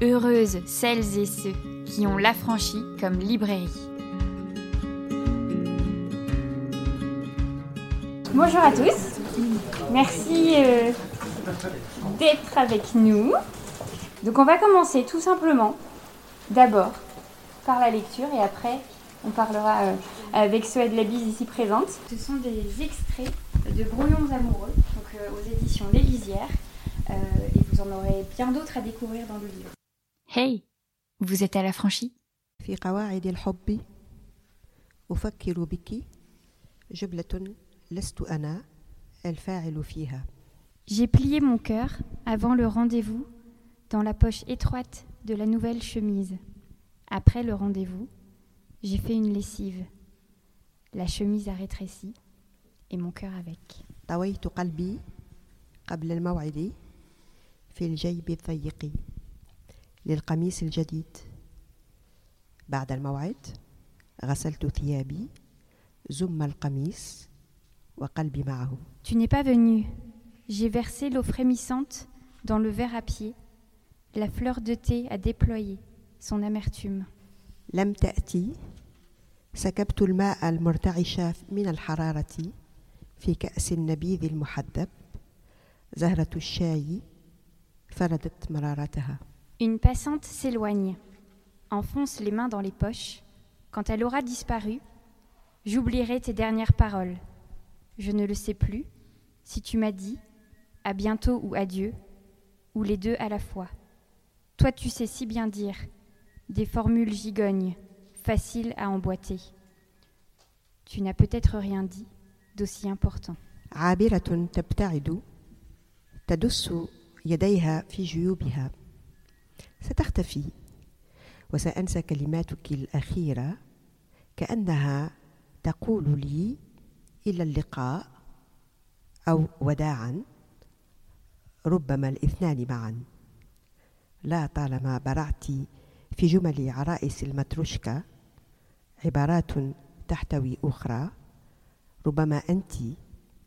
Heureuses celles et ceux qui ont l'affranchi comme librairie. Bonjour à tous, merci euh, d'être avec nous. Donc on va commencer tout simplement d'abord par la lecture et après on parlera euh, avec Suède Labise ici présente. Ce sont des extraits de Brouillons amoureux, donc euh, aux éditions L'Élisière, euh, et vous en aurez bien d'autres à découvrir dans le livre. Hey, vous êtes à la franchie في قواعد الحب أفكر بك جبلة لست أنا الفاعل فيها J'ai plié mon cœur avant le rendez-vous dans la poche étroite de la nouvelle chemise. Après le rendez-vous, j'ai fait une lessive. La chemise a rétréci et mon cœur avec. طويت قلبي قبل الموعد في الجيب الضيق للقميص الجديد بعد الموعد غسلت ثيابي زم القميص وقلبي معه Tu n'es pas venu. J'ai versé l'eau frémissante dans le verre à pied. La fleur de thé a déployé son amertume. لم تأتي سكبت الماء المرتعش من الحرارة في كأس النبيذ المحدب زهرة الشاي فردت مرارتها Une passante s'éloigne, enfonce les mains dans les poches. Quand elle aura disparu, j'oublierai tes dernières paroles. Je ne le sais plus si tu m'as dit à bientôt ou adieu, ou les deux à la fois. Toi tu sais si bien dire des formules gigognes, faciles à emboîter. Tu n'as peut-être rien dit d'aussi important. عابرة تبتعد تدس يديها في جيوبها ستختفي. وسأنسى كلماتك الأخيرة كأنها تقول لي إلى اللقاء أو وداعا ربما الاثنان معا. لا طالما برعت في جمل عرائس المتروشكا عبارات تحتوي أخرى ربما أنت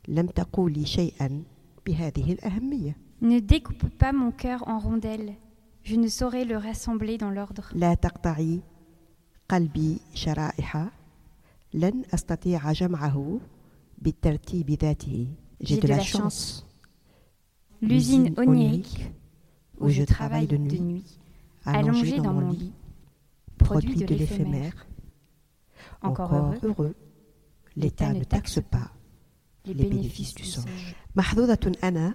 لم تقولي شيئا بهذه الأهمية. Ne découpe pas mon cœur en rondelles. Je ne saurais le rassembler dans l'ordre. لا تقطعي قلبي شرائح لن أستطيع جمعه بالترتيب ذاته J'ai de la chance. L'usine onirique où je travaille de nuit, allongé dans mon lit, produit de l'éphémère. Encore heureux, l'État ne taxe pas les les bénéfices bénéfices du du songe. songe. محظوظة أنا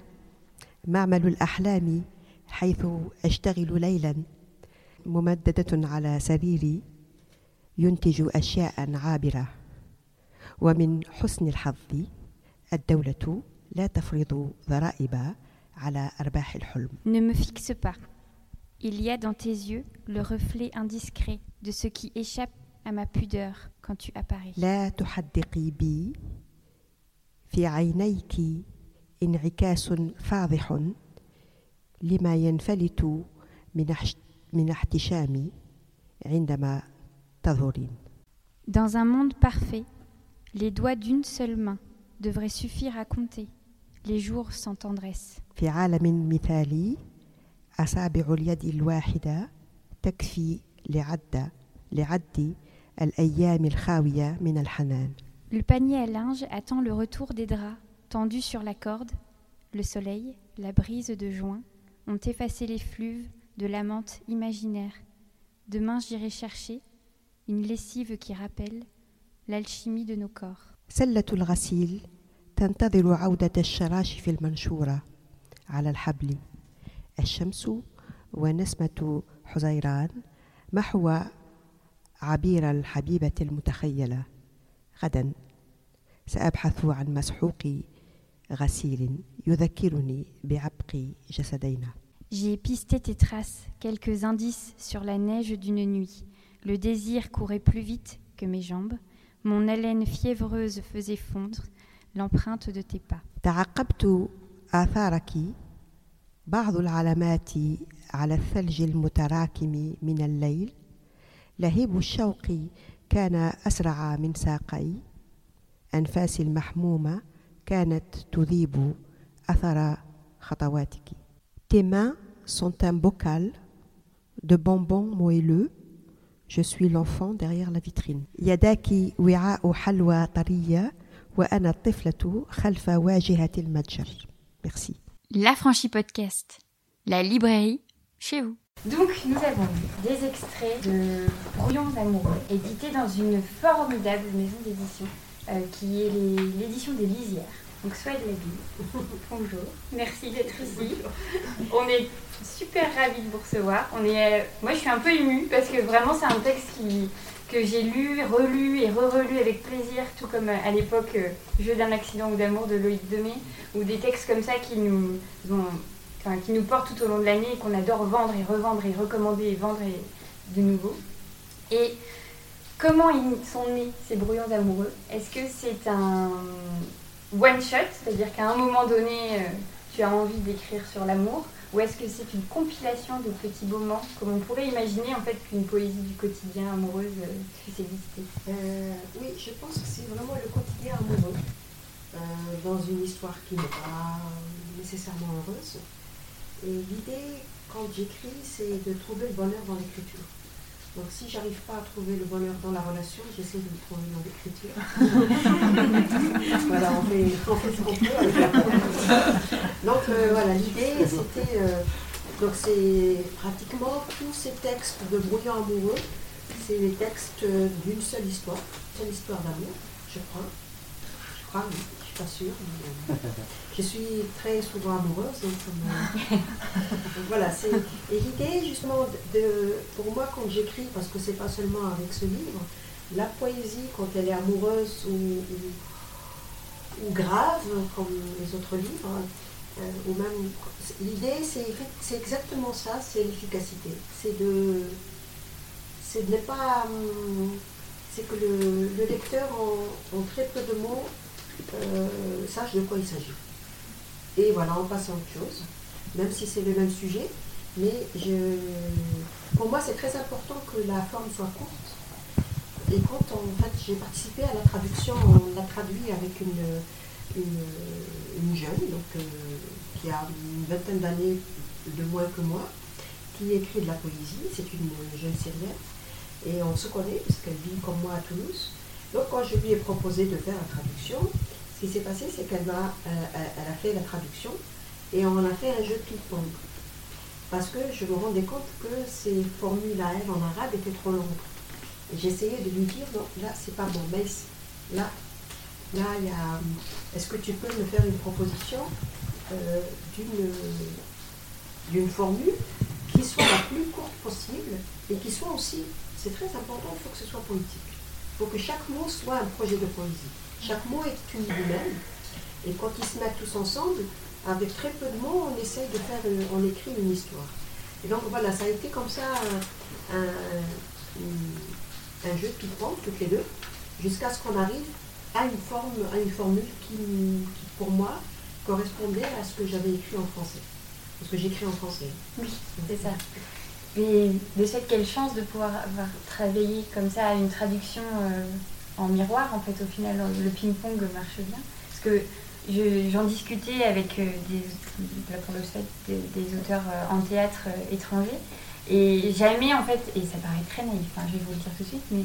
معمل الأحلام حيث أشتغل ليلا ممددة على سريري ينتج أشياء عابرة ومن حسن الحظ الدولة لا تفرض ضرائب على أرباح الحلم Ne me fixe pas. Il y a dans tes yeux le reflet indiscret de ce qui échappe à ma pudeur quand tu apparais. لا تحدقي بي في عينيك انعكاس فاضح لما ينفلت من احش- من احتشامي عندما تظهرين Dans un monde parfait, les doigts d'une seule main devraient suffire à compter les jours sans tendresse. في عالم مثالي أصابع اليد الواحدة تكفي لعد لعد الأيام الخاوية من الحنان Le panier à linge attend le retour des draps tendus sur la corde. Le soleil, la brise de juin ont effacé les fluves de la menthe imaginaire. Demain j'irai chercher une lessive qui rappelle l'alchimie de nos corps. سلة الغسيل تنتظر عودة الشراشف المنشورة على الحبل الشمس ونسمة حزيران محو عبير الحبيبة المتخيلة غدا سأبحث عن مسحوق غسيل يذكرني بعبق جسدينا J'ai pisté tes traces, quelques indices sur la neige d'une nuit. Le désir courait plus vite que mes jambes. Mon haleine fiévreuse faisait fondre l'empreinte de tes pas. تعقبت آثارك بعض العلامات على الثلج المتراكم من الليل لهيب الشوق كان أسرع من ساقي أنفاسي المحمومة كانت تذيب أثر خطواتك Tes mains sont un bocal de bonbons moelleux. Je suis l'enfant derrière la vitrine. Yadaki wi'a'u halwa wa podcast, la librairie chez vous. Donc, nous avons des extraits de Brouillons amoureux, édités dans une formidable maison d'édition, euh, qui est l'édition des Lisières. Donc, de la. Bonjour, merci d'être ici. On est super ravis de vous recevoir. On est, moi, je suis un peu émue parce que vraiment, c'est un texte qui, que j'ai lu, relu et re-relu avec plaisir, tout comme euh, à l'époque euh, Jeu d'un accident ou d'amour de Loïc Demey, ou des textes comme ça qui nous ont enfin, qui nous portent tout au long de l'année et qu'on adore vendre et revendre et recommander et vendre et de nouveau. Et comment ils sont nés ces brouillons amoureux? Est-ce que c'est un one shot, c'est-à-dire qu'à un moment donné euh, tu as envie d'écrire sur l'amour, ou est-ce que c'est une compilation de petits moments, comme on pourrait imaginer en fait qu'une poésie du quotidien amoureuse euh, puisse exister Euh, oui, je pense que c'est vraiment le quotidien amoureux euh, dans une histoire qui n'est pas nécessairement heureuse. Et l'idée, quand j'écris, c'est de trouver le bonheur dans l'écriture. Donc si j'arrive pas à trouver le bonheur dans la relation, j'essaie de le trouver dans l'écriture. voilà, on fait, on fait ce qu'on peut avec la. Donc euh, voilà, l'idée, c'était... euh, donc c'est pratiquement tous ces textes de brouillon amoureux c'est les textes euh, d'une seule histoire, seule histoire d'amour, je crois. Je crois, oui, suis pas sûre. mais, euh, je suis très souvent amoureuse, donc donc voilà. c'est- Et l'idée, justement, de, de- pour moi, quand j'écris, parce que c'est pas seulement avec ce livre, la poésie, quand elle est amoureuse ou, ou- ou grave, comme les autres livres, euh, ou même l'idée, c'est c'est exactement ça, c'est l'efficacité. C'est de c'est de ne pas. hum, C'est que le, le lecteur, en, en très peu de mots, euh, sache de quoi il s'agit. Et voilà, on passe à autre chose, même si c'est le même sujet. Mais pour moi, c'est très important que la forme soit courte. Et quand en fait, j'ai participé à la traduction, on l'a traduit avec une, une, une jeune, donc, euh, qui a une vingtaine d'années de moins que moi, qui écrit de la poésie. C'est une jeune syrienne. Et on se connaît, puisqu'elle vit comme moi à Toulouse. Donc quand je lui ai proposé de faire la traduction, ce qui s'est passé, c'est qu'elle m'a, euh, elle elle a fait la traduction et on a fait un jeu de ping-pong. Parce que je me rendais compte que ces formules à elle en arabe étaient trop longues. J'essayais de lui dire, non, là, c'est pas bon, mais là, là, il y a, est-ce que tu peux me faire une proposition euh, d'une, d'une formule qui soit la plus courte possible et qui soit aussi, c'est très important, il faut que ce soit poétique. Faut que chaque mot soit un projet de poésie. Chaque mot est une lui-même. Et quand ils se mettent tous ensemble, avec très peu de mots, on essaye de faire, on écrit une histoire. Et donc voilà, ça a été comme ça une- un jeu de ping-pong, toutes les deux, jusqu'à ce qu'on arrive à une forme, à une formule qui, qui, pour moi, correspondait à ce que j'avais écrit en français. Parce que j'écris en français. Oui, c'est ça. Et de cette quelle chance de pouvoir avoir travaillé comme ça à une traduction euh, en miroir, en fait, au final, le ping-pong marche bien. Parce que je- j'en discutais avec euh, des, pour le fait, des, auteurs euh, en théâtre euh, étrangers. Et jamais, en fait, et ça paraît très naïf, hein, je vais vous le dire tout de suite, mais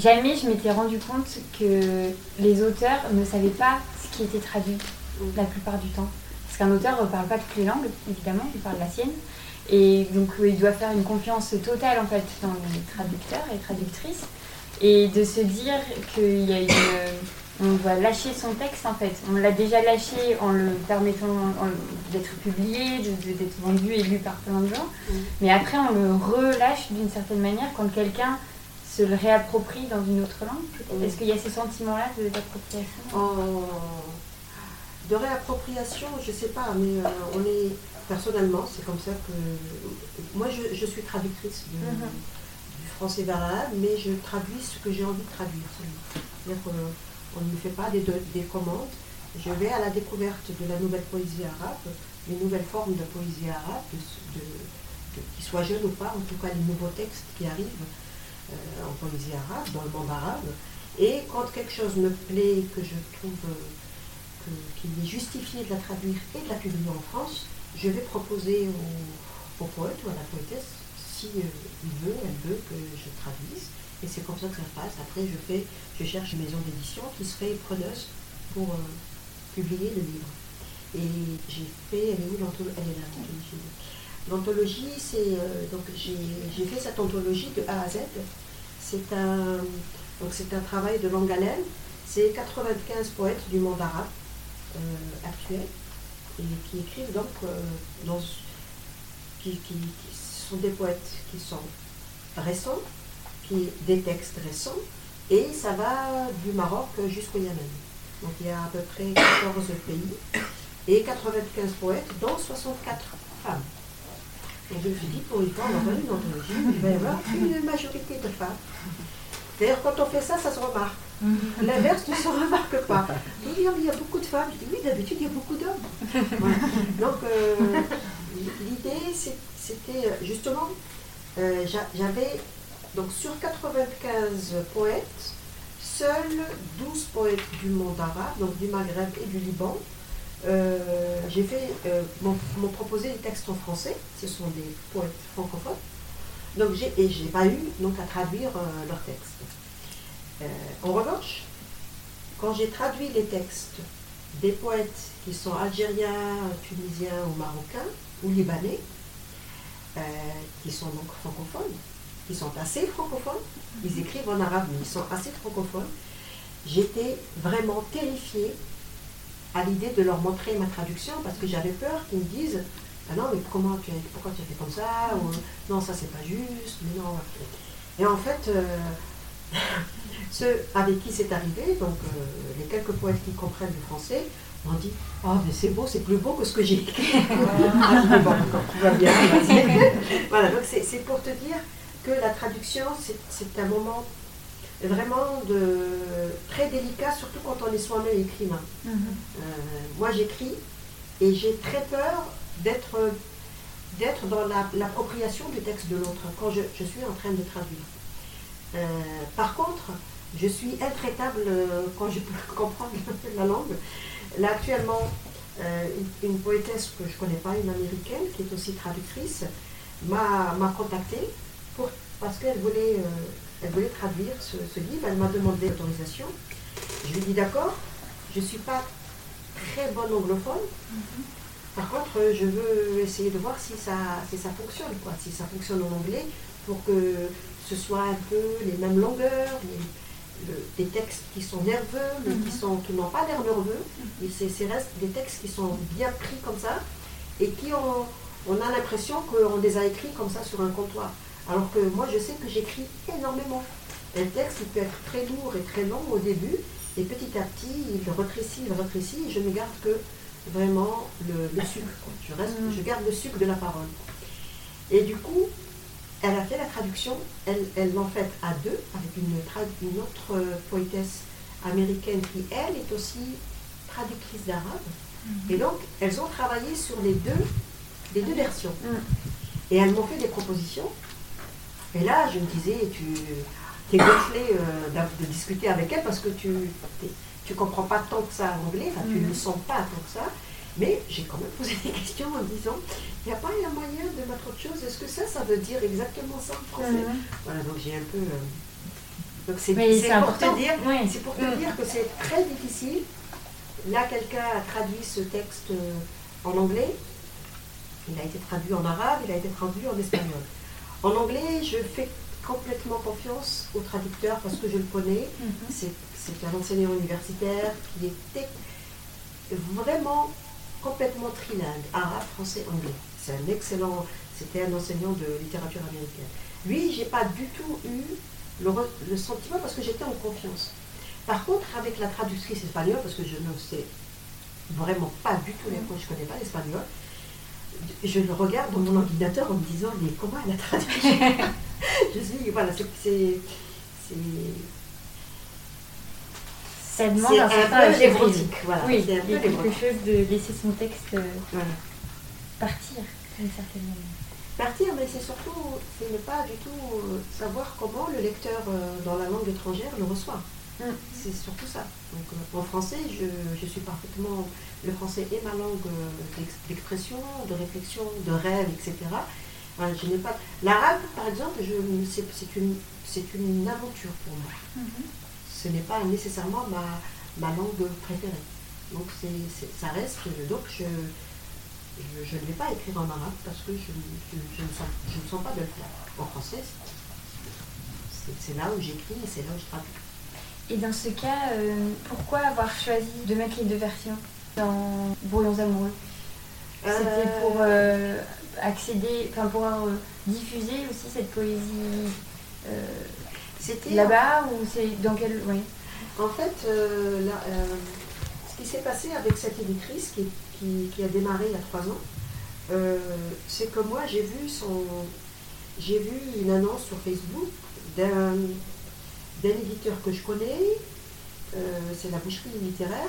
jamais je m'étais rendu compte que les auteurs ne savaient pas ce qui était traduit la plupart du temps. Parce qu'un auteur ne parle pas toutes les langues, évidemment, il parle la sienne. Et donc euh, il doit faire une confiance totale en fait dans les traducteurs et traductrices. Et de se dire qu'il y a une. On doit lâcher son texte en fait. On l'a déjà lâché en le permettant d'être publié, d'être vendu et lu par plein de gens. Mm. Mais après on le relâche d'une certaine manière quand quelqu'un se le réapproprie dans une autre langue. Mm. Est-ce qu'il y a ce sentiment-là de- d'appropriation En- De réappropriation, je sais pas, mais euh, on est personnellement, c'est comme ça que moi je, je suis traductrice du, Mhm. du français vers l'arabe, mais je traduis ce que j'ai envie de traduire. C'est-à-dire qu'on ne me fait pas des, de- des commandes. Je vais à la découverte de la nouvelle poésie arabe, les nouvelles formes de poésie arabe, de- de- de- qu'ils soient jeunes ou pas, en tout cas les nouveaux textes qui arrivent euh, en poésie arabe, dans le monde arabe. Et quand quelque chose me plaît, que je trouve euh, qu'il est justifié de la traduire et de la publier en France, je vais proposer au, poète ou à la poétesse si il veut, elle veut que je traduise. Et c'est comme ça que ça se passe. Après, je fais, je cherche une maison d'édition qui serait preneuse pour publier le livre. Et j'ai fait, elle est où l'anthologie l'anthologie. C'est donc j'ai fait cette anthologie de A à Z. C'est un un travail de longue haleine. C'est 95 poètes du monde arabe actuel et qui écrivent donc dans, qui, qui, sont des poètes qui sont récents, qui, des textes récents, et ça va du Maroc jusqu'au Yémen. Donc il y a à peu près 14 pays et 95 poètes, dont 64 femmes. Et je me suis dit, pour une fois, on une anthologie, il va y avoir une majorité de femmes. D'ailleurs, quand on fait ça, ça se remarque. L'inverse ne se remarque pas. il y a beaucoup de femmes. Je dis, oui, d'habitude, il y a beaucoup d'hommes. Donc, euh, l'idée, c'était euh, justement, euh, j'avais, donc sur 95 poètes, seuls 12 poètes du monde arabe, donc du Maghreb et du Liban, j'ai fait, m'ont proposé des textes en français, ce sont des poètes francophones, donc j'ai, et je n'ai pas eu donc, à traduire leurs textes. En revanche, quand j'ai traduit les textes des poètes qui sont algériens, tunisiens ou marocains, ou libanais, euh, qui sont donc francophones, qui sont assez francophones, ils écrivent en arabe, mais ils sont assez francophones, j'étais vraiment terrifiée à l'idée de leur montrer ma traduction parce que j'avais peur qu'ils me disent ah non mais comment tu pourquoi tu as fait comme ça? ou non ça c'est pas juste mais non et en fait euh, ceux avec qui c'est arrivé donc euh, les quelques poètes qui comprennent le français on dit Oh, mais c'est beau, c'est plus beau que ce que j'ai écrit. ah, bon, tout va bien. voilà, donc c'est pour te dire que la traduction, c'est un moment vraiment de, très délicat, surtout quand on est soi-même écrivain. Mm-hmm. Euh, moi, j'écris et j'ai très peur d'être d'être dans l'appropriation du texte de l'autre quand je, suis en train de traduire. Euh, par contre, je suis intraitable quand je peux comprendre la langue. Là, actuellement, euh, une, poétesse que je ne connais pas, une américaine, qui est aussi traductrice, m'a contactée pour, parce qu'elle voulait, euh, elle voulait traduire ce, livre. Elle m'a demandé l'autorisation. Je lui ai dit d'accord, je ne suis pas très bonne anglophone. Mm-hmm. Par contre, je veux essayer de voir si ça, si ça fonctionne, quoi, si ça fonctionne en anglais, pour que ce soit un peu les mêmes longueurs, des textes qui sont nerveux, mais qui mhm. sont qui n'ont pas l'air nerveux. Mhm. C'est des textes qui sont bien pris comme ça et qui ont, on a l'impression qu'on les a écrits comme ça sur un comptoir. Alors que moi, je sais que j'écris énormément. Un texte, il peut être très lourd et très long au début, et petit à petit, il rétrécit, il rétrécit, et je ne garde que vraiment le, sucre. Je, reste, mhm. je garde le sucre de la parole. Et du coup, elle a fait la traduction, elle, elle l'a faite à deux, avec une, une autre euh, poétesse américaine qui, elle, est aussi traductrice d'arabe. Mhm. Et donc, elles ont travaillé sur les deux, les deux versions. Mhm. Et elles m'ont fait des propositions. Et là, je me disais, tu es gonflé euh, de discuter avec elle parce que tu ne comprends pas tant que ça l'anglais, enfin, tu ne mhm. le sens pas tant que ça. Mais j'ai quand même posé des questions en disant, il n'y a pas un moyen de mettre autre chose Est-ce que ça, ça veut dire exactement ça en français. Voilà, donc j'ai un peu... Euh, donc c'est pour, te dire, c'est pour te mhm. dire que c'est très difficile. Là, quelqu'un a traduit ce texte euh, en anglais. Il a été traduit en arabe, il a été traduit en espagnol. En anglais, je fais complètement confiance au traducteur parce que je le connais. Mhm. C'est un enseignant universitaire qui était vraiment complètement trilingue, arabe, français, anglais. C'est un excellent, c'était un enseignant de littérature américaine. Lui, j'ai pas du tout eu le, sentiment parce que j'étais en confiance. Par contre, avec la traductrice espagnole, parce que je ne sais vraiment pas du tout les je ne connais pas l'espagnol, je le regarde dans mon ordinateur en me disant, mais comment elle a traduit? Je dis, voilà, c'est ça demande un certain névrotique. Voilà. Oui, a quelque chose de laisser son texte euh, partir d'une certaine manière. Partir, mais c'est surtout, c'est ne pas du tout euh, savoir comment le lecteur euh, dans la langue étrangère le reçoit. Mm. C'est surtout ça. Donc, en français, je, je, suis parfaitement. Le français est ma langue d'expression, de réflexion, de rêve, etc. Enfin, je n'ai pas. L'arabe, par exemple, je, c'est, c'est une, c'est une aventure pour moi. Mhm. Ce n'est pas nécessairement ma, ma langue préférée. Donc c'est, ça reste. Donc je, je, je ne vais pas écrire en arabe parce que je, je, je ne, sens, je ne sens pas de le faire. En français, c'est, là où j'écris et c'est là où je traduis. Et dans ce cas, euh, pourquoi avoir choisi de mettre les deux versions dans Brouillons amoureux? C'était Euh, pour euh, accéder, enfin pour diffuser aussi cette poésie C'était là-bas ou c'est dans quel. Oui. En fait, euh, là, euh, ce qui s'est passé avec cette éditrice qui, qui- qui a démarré il y a trois ans, euh, c'est que moi j'ai vu son, j'ai vu une annonce sur Facebook d'un éditeur que je connais, c'est la boucherie littéraire.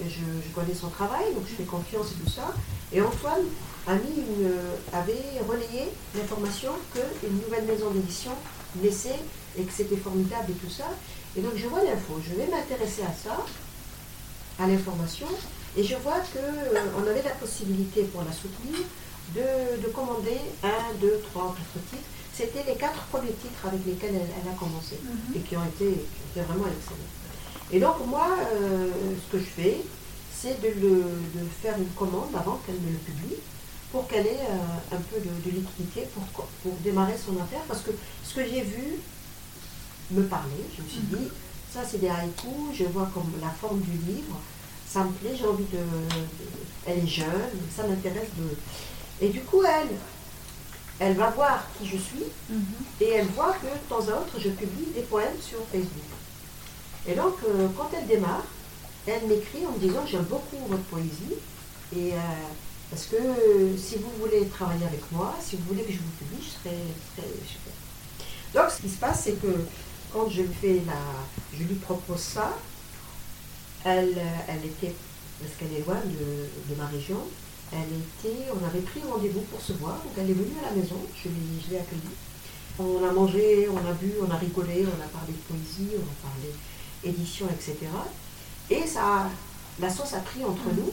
Je, je connais son travail, donc je fais confiance et tout ça. Et Antoine a mis une, avait relayé l'information qu'une nouvelle maison d'édition naissait et que c'était formidable et tout ça. Et donc je vois l'info, je vais m'intéresser à ça, à l'information, et je vois qu'on avait la possibilité pour la soutenir de, de commander un, deux, trois, quatre titres. C'était les quatre premiers titres avec lesquels elle, elle a commencé et qui ont été, qui ont été vraiment excellents. Et donc moi, euh, ce que je fais, c'est de, de faire une commande avant qu'elle ne le publie pour qu'elle ait euh, un peu de, de liquidité pour, pour démarrer son affaire. Parce que ce que j'ai vu me parlait, je me suis dit, ça c'est des haïkus, je vois comme la forme du livre, ça me plaît, j'ai envie de, de- Elle est jeune, ça m'intéresse de... Et du coup, elle, elle va voir qui je suis Mhm. et elle voit que de temps à autre, je publie des poèmes sur Facebook. Et donc, euh, quand elle démarre, elle m'écrit en me disant J'aime beaucoup votre poésie, et euh, parce que euh, si vous voulez travailler avec moi, si vous voulez que je vous publie, je serai. Donc, ce qui se passe, c'est que quand je lui fais la, je lui propose ça, elle, euh, était, parce qu'elle est loin de, ma région, elle était, on avait pris rendez-vous pour se voir, donc elle est venue à la maison, je l'ai, accueillie. On a mangé, on a bu, on a rigolé, on a parlé de poésie, on a parlé édition, etc. Et ça, la sauce a pris entre nous.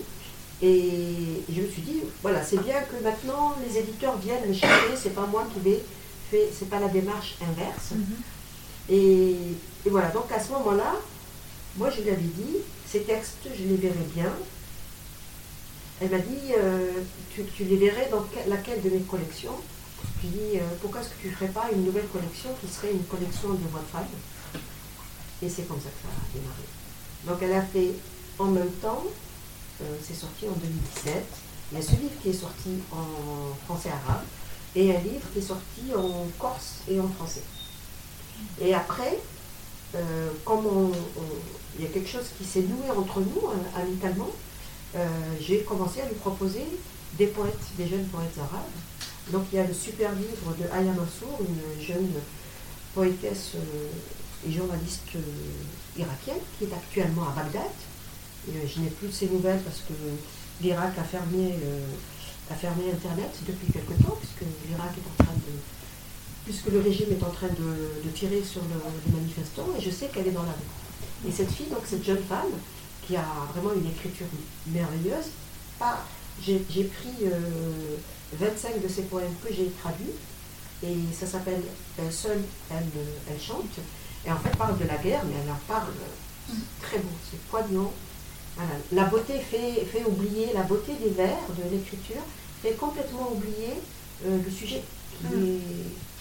Et je me suis dit, voilà, c'est bien que maintenant les éditeurs viennent me chercher, c'est pas moi qui vais faire, c'est pas la démarche inverse. Mhm. Et, voilà, donc à ce moment-là, moi je lui avais dit, ces textes, je les verrai bien. Elle m'a dit, euh, tu, les verrais dans que- laquelle de mes collections? Je lui ai dit, euh, pourquoi est-ce que tu ne ferais pas une nouvelle collection qui serait une collection de voix de femme Et c'est comme ça que ça a démarré. Donc elle a fait en même temps, euh, c'est sorti en 2017, il y a ce livre qui est sorti en français-arabe et un livre qui est sorti en corse et en français. Et après, euh, comme il y a quelque chose qui s'est noué entre nous, euh, amicalement, euh, j'ai commencé à lui proposer des poètes, des jeunes poètes arabes. Donc il y a le super livre de Aya Mansour, une jeune poétesse et journaliste irakienne qui est actuellement à Bagdad. Je n'ai plus de ses nouvelles parce que l'Irak a fermé, a fermé Internet depuis quelque temps, puisque l'Irak est en train de puisque le régime est en train de, de tirer sur le- les manifestants, et je sais qu'elle est dans la rue. Et cette fille, donc cette jeune femme, qui a vraiment une écriture merveilleuse, pas- j'ai j'ai pris euh, 25 de ses poèmes que j'ai traduits, et ça s'appelle euh, Seule, elle, euh, elle chante, et en fait elle parle de la guerre, mais elle en parle euh, c'est très beau, c'est poignant. Voilà. La beauté fait, fait oublier, la beauté des vers, de l'écriture, fait complètement oublier euh, le sujet. Qui Mm. est,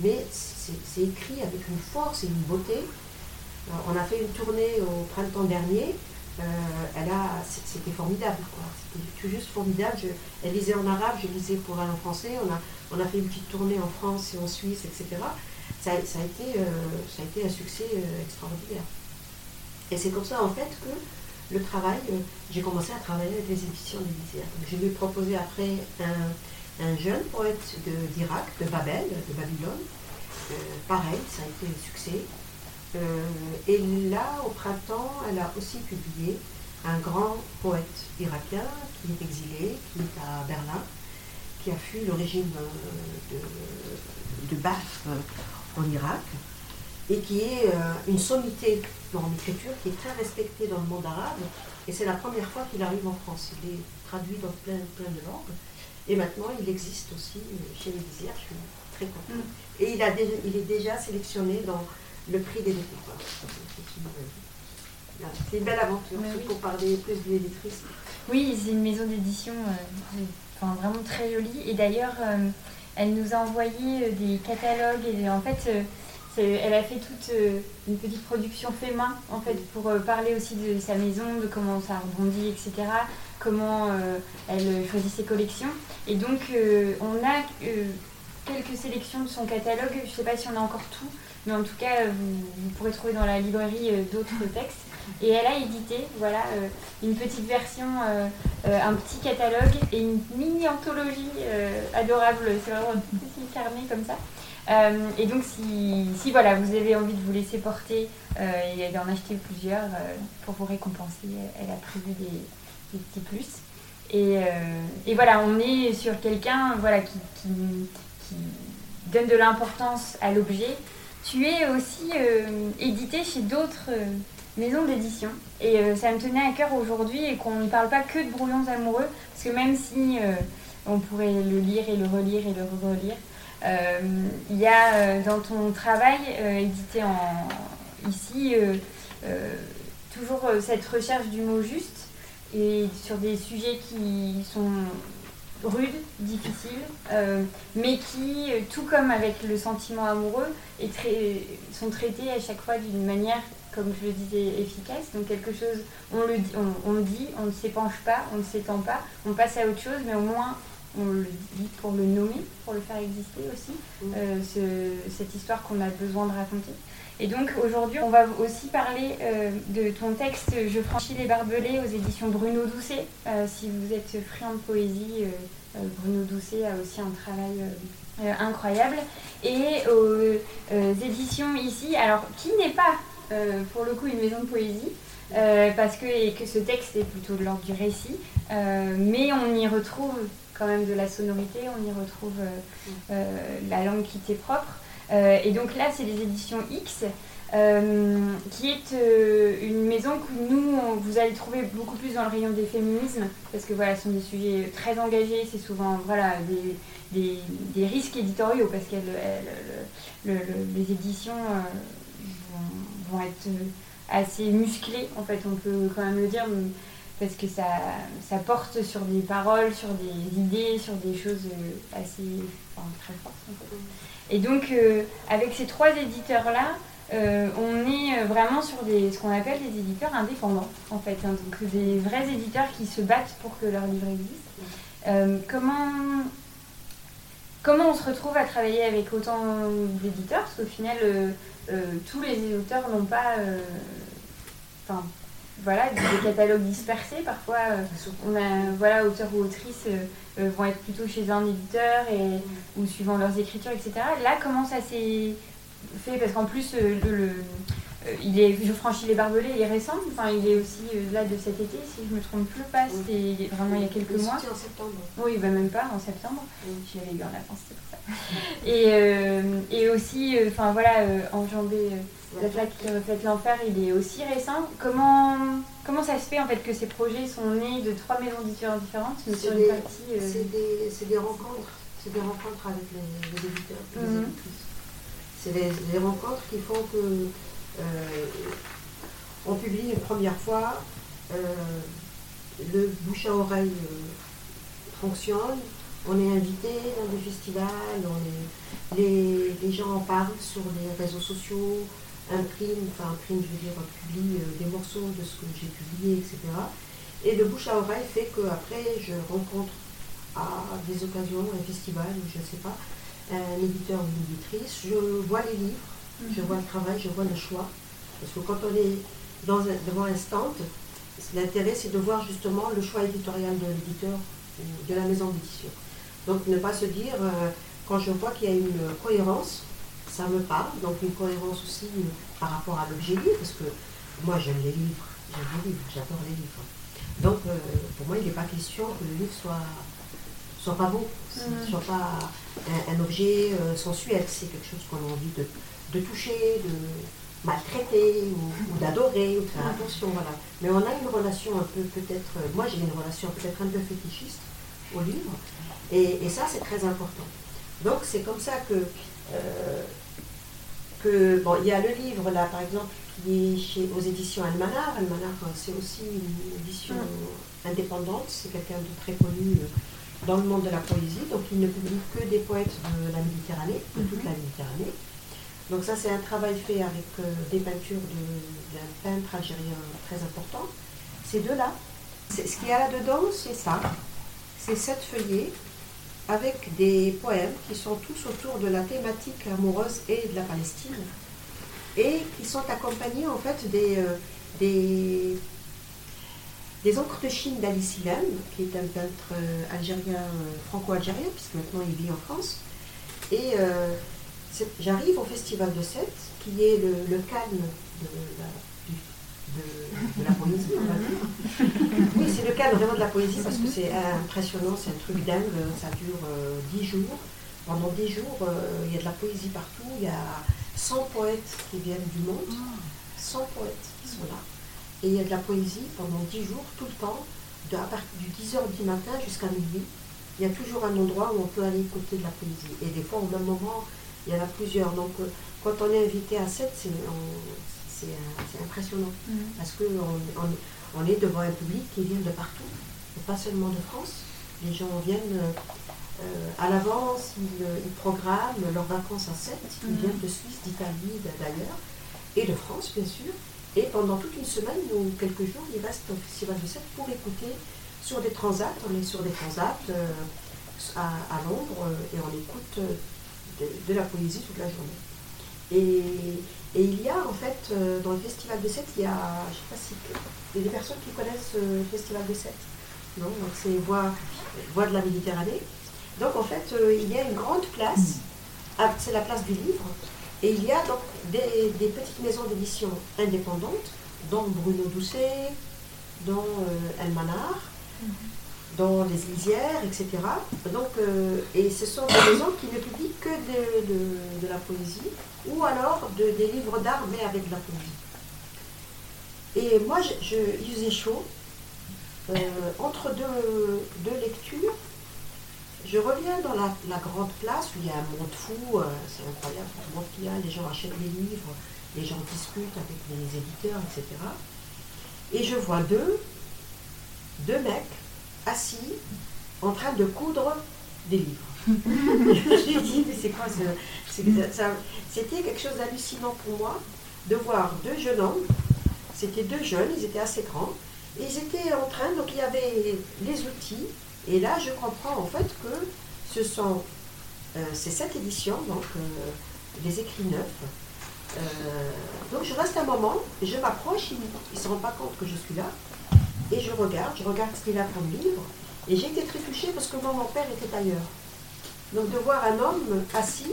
mais c'est écrit avec une force et une beauté. Euh, on a fait une tournée au printemps dernier. euh, elle a, c'était formidable. C'était tout juste formidable. Elle lisait en arabe, je lisais pour elle en français. On a, on a fait une petite tournée en France et en Suisse, etc. Ça, a- été, euh, ça a été un succès extraordinaire. Et c'est comme ça, en fait, que le travail, j'ai commencé à travailler avec les éditions d'Élyséa. Donc, je lui ai proposé après un, un jeune poète d'Irak, de, Babel, de Babylone. Euh, pareil, ça a été un succès. Euh, et là, au printemps, elle a aussi publié un grand poète irakien qui est exilé, qui est à Berlin, qui a fui le régime euh, de, de en Irak, et qui est une sommité dans l'écriture, qui est très respectée dans le monde arabe. Et c'est la première fois qu'il arrive en France. Il est traduit dans plein de langues. Et maintenant, il existe aussi chez les Visières, je suis très contente. Mm. Et il, a il est déjà sélectionné dans le prix des découvreurs. C'est une belle aventure, pour parler plus de l'éditrice. Oui, c'est une maison d'édition enfin, vraiment très jolie. Et d'ailleurs, elle nous a envoyé des catalogues. Et en fait, elle a fait toute euh, une petite production fait main en fait pour euh, parler aussi de sa maison, de comment ça rebondit, etc. Comment euh, elle choisit ses collections. Et donc on a quelques sélections de son catalogue. Je ne sais pas si on a encore tout, mais en tout cas vous, pourrez trouver dans la librairie d'autres textes. Et elle a édité, voilà, une petite version, un petit catalogue et une mini anthologie adorable. C'est vraiment un petit carnet comme ça. Euh, et donc, si, voilà, vous avez envie de vous laisser porter euh, et d'en acheter plusieurs euh, pour vous récompenser, elle a prévu des, plus. Et, voilà, on est sur quelqu'un voilà, qui, donne de l'importance à l'objet. Tu es aussi édité chez d'autres maisons d'édition. Et ça me tenait à cœur aujourd'hui et qu'on ne parle pas que de brouillons amoureux, parce que même si on pourrait le lire et le relire et le relire, euh, il y a euh, dans ton travail euh, édité ici toujours cette recherche du mot juste et sur des sujets qui sont rudes, difficiles, mais qui, tout comme avec le sentiment amoureux, est sont traités à chaque fois d'une manière, comme je le disais, efficace. Donc quelque chose, on le, on, dit, on ne s'épanche pas, on ne s'étend pas, on passe à autre chose, mais au moins on le dit pour le nommer, pour le faire exister aussi, mm. euh, cette histoire qu'on a besoin de raconter. Et donc aujourd'hui, on va aussi parler euh, de ton texte Je franchis les barbelés aux éditions Bruno Doucet. Euh, si vous êtes friand de poésie, Bruno Doucet a aussi un travail incroyable. Et aux éditions ici, alors qui n'est pas pour le coup une maison de poésie, parce que, et que ce texte est plutôt de l'ordre du récit, mais on y retrouve quand même de la sonorité, on y retrouve euh, euh, la langue qui t'est propre. Euh, et donc là, c'est les éditions X. qui est une maison que nous, vous allez trouver beaucoup plus dans le rayon des féminismes, parce que voilà, ce sont des sujets très engagés, c'est souvent voilà, des, risques éditoriaux, parce que les éditions vont, être assez musclées, en fait, on peut quand même le dire parce que ça, ça porte sur des paroles, sur des idées, sur des choses euh, assez très fortes. Et donc, euh, avec ces trois éditeurs-là, euh, on est vraiment sur des, ce qu'on appelle des éditeurs indépendants, en fait. Hein. donc, des vrais éditeurs qui se battent pour que leur livre existe. comment, comment on se retrouve à travailler avec autant d'éditeurs? Parce qu'au final, tous les éditeurs n'ont pas voilà, des catalogues dispersés. Parfois, euh, on a, voilà, auteurs ou autrices euh, euh, vont être plutôt chez un éditeur et, ou suivant leurs écritures, etc. Là, comment ça s'est fait? Parce qu'en plus, le, il est, Je franchis les barbelés, il est récent. Enfin, il est aussi là de cet été, si je ne me trompe plus pas. C'était vraiment il y a quelques mois. en septembre. Oui, va même pas en septembre. J'y avais eu en avance, c'est pour ça. et, et aussi, enfin voilà, enjamber la flaque qui reflète l'enfer, il est aussi récent. Comment, comment ça se fait en fait que ces projets sont nés de trois maisons différentes, mais sur une partie euh, C'est des, rencontres, c'est des rencontres avec les, éditeurs, les mhm. éditrices. C'est des, rencontres qui font que euh, on publie une première fois, euh, le bouche à oreille fonctionne, on est invité dans des festivals, les, les, gens en parlent sur les réseaux sociaux, imprime, enfin imprime, je veux dire, publie euh, des morceaux de ce que j'ai publié, etc. Et le bouche à oreille fait qu'après, je rencontre à des occasions, un festival, je ne sais pas, un éditeur ou une éditrice, je vois les livres, je vois le travail, je vois le choix. Parce que quand on est dans devant un stand, l'intérêt c'est de voir justement le choix éditorial de l'éditeur ou de la maison d'édition. Donc ne pas se dire, euh, quand je vois qu'il y a une cohérence, ça me parle, donc une cohérence aussi euh, par rapport à l'objet livre, parce que moi j'aime les livres, j'aime les livres, j'adore les livres. Donc euh, pour moi il n'est pas question que le livre soit, soit pas beau, mm. soit pas un, objet euh, sensuel, c'est quelque chose qu'on a envie de, toucher, de maltraiter ou, d'adorer, ou de faire attention, voilà. Mais on a une relation un peu peut-être, moi j'ai une relation peut-être un peu fétichiste au livre. Et, ça, c'est très important. Donc, c'est comme ça que, euh, que. Bon, il y a le livre, là, par exemple, qui est chez, aux éditions Almanar. Almanar, c'est aussi une édition mm. indépendante. C'est quelqu'un de très connu euh, dans le monde de la poésie. Donc, il ne publie que des poètes de la Méditerranée, de toute la Méditerranée. Donc ça, c'est un travail fait avec euh, des peintures d'un peintre algérien très important. Ces deux-là. Ce qu'il y a là-dedans, c'est ça. C'est sept feuillets avec des poèmes qui sont tous autour de la thématique amoureuse et de la Palestine. Et qui sont accompagnés en fait des, euh, des, encres de Chine d'Ali Silem, qui est un peintre euh, algérien, franco-algérien, puisque maintenant il vit en France. Et j'arrive au Festival de Sète, qui est le, calme de la, poésie, on va dire. Oui, c'est le calme vraiment de la poésie parce que c'est impressionnant, c'est un truc dingue, ça dure euh, dix jours. Pendant dix jours, euh, il y a de la poésie partout, il y a 100 poètes qui viennent du monde, 100 poètes qui sont là. Et il y a de la poésie pendant dix jours, tout le temps, de, à partir du 10h du matin jusqu'à midi. Il y a toujours un endroit où on peut aller écouter de la poésie. Et des fois, au même moment, il y en a plusieurs. Donc, euh, quand on est invité à 7, c'est impressionnant. Mm. Parce qu'on on, on, est devant un public qui vient de partout, et pas seulement de France. Les gens viennent euh, à l'avance, ils, programment leurs vacances à 7. Ils mm. viennent de Suisse, d'Italie, d'ailleurs, et de France, bien sûr. Et pendant toute une semaine ou quelques jours, ils restent au Festival de 7 pour écouter sur des transats. On est sur des transats euh, à, à, Londres et on écoute de, la poésie toute la journée. Et, il y a en fait, euh, dans le Festival des Sept, il y a, je sais pas si, il y a des personnes qui connaissent euh, le Festival des Sept. Non? Donc c'est Voix, Voix de la Méditerranée. Donc en fait, euh, il y a une grande place, c'est la place du livre, et il y a donc des, petites maisons d'édition indépendantes, dont Bruno Doucet, dont El Manar, mhm dans les lisières, etc. Donc, euh, et ce sont des maisons qui ne publient que de, la poésie ou alors de, des livres d'art mais avec de la poésie. Et moi, je, il faisait chaud. Euh, entre deux, lectures, je reviens dans la, grande place où il y a un monde fou, euh, c'est incroyable le monde qu'il y a, les gens achètent des livres, les gens discutent avec les éditeurs, etc. Et je vois deux, deux mecs assis en train de coudre des livres. je dit, mais c'est quoi ça C'était quelque chose d'hallucinant pour moi de voir deux jeunes hommes, c'était deux jeunes, ils étaient assez grands, et ils étaient en train, donc il y avait les outils, et là je comprends en fait que ce sont, euh, c'est cette édition, donc euh, les écrits neufs. Euh, donc je reste un moment, je m'approche, ils ne se rendent pas compte que je suis là, et je regarde, je regarde ce qu'il a comme livre. Et j'ai été très touchée parce que moi, mon père était ailleurs. Donc de voir un homme assis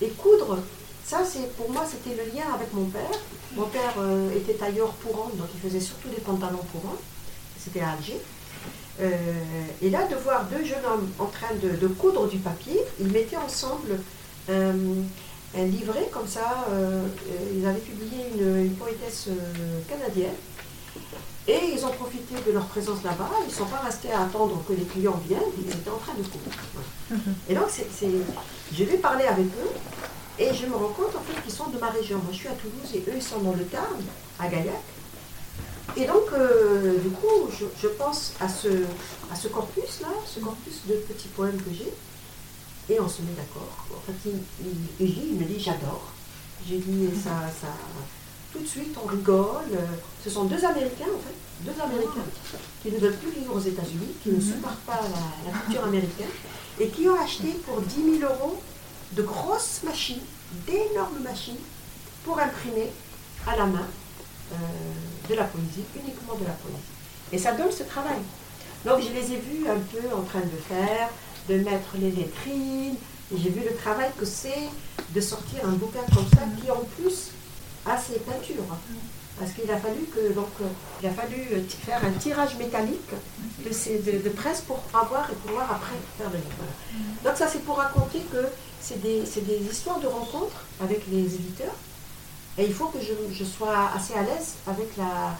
et coudre, ça, c'est pour moi, c'était le lien avec mon père. Mon père euh, était tailleur pour donc il faisait surtout des pantalons pour C'était à Alger. Euh, et là, de voir deux jeunes hommes en train de, coudre du papier, ils mettaient ensemble euh, un livret comme ça. ils avaient publié une poétesse canadienne et ils ont profité de leur présence là-bas, ils ne sont pas restés à attendre que les clients viennent, ils étaient en train de courir. Et donc, c'est, je vais parler avec eux et je me rends compte en fait qu'ils sont de ma région. Moi, je suis à Toulouse et eux, ils sont dans le Tarn, à Gaillac. Et donc, euh, du coup, je, pense à ce, corpus-là, ce corpus de petits poèmes que j'ai, et on se met d'accord. En fait, il, il me dit j'adore. J'ai dit ça, ça, tout de suite, on rigole. Ce sont deux Américains, en fait, deux Américains qui ne veulent plus vivre aux États-Unis, qui ne mhm. supportent pas la, culture américaine, et qui ont acheté pour 10 000 euros de grosses machines, d'énormes machines, pour imprimer à la main euh, de la poésie, uniquement de la poésie. Et ça donne ce travail. Donc je les ai vus un peu en train de faire, de mettre les lettrines, et j'ai vu le travail que c'est de sortir un bouquin comme ça, qui en plus à ces peintures. Parce qu'il a fallu que donc il a fallu faire un tirage métallique de, ces, de, presse pour avoir et pouvoir après faire le livre. Donc ça c'est pour raconter que c'est des, des, histoires de rencontres avec les éditeurs. Et il faut que je, je sois assez à l'aise avec la,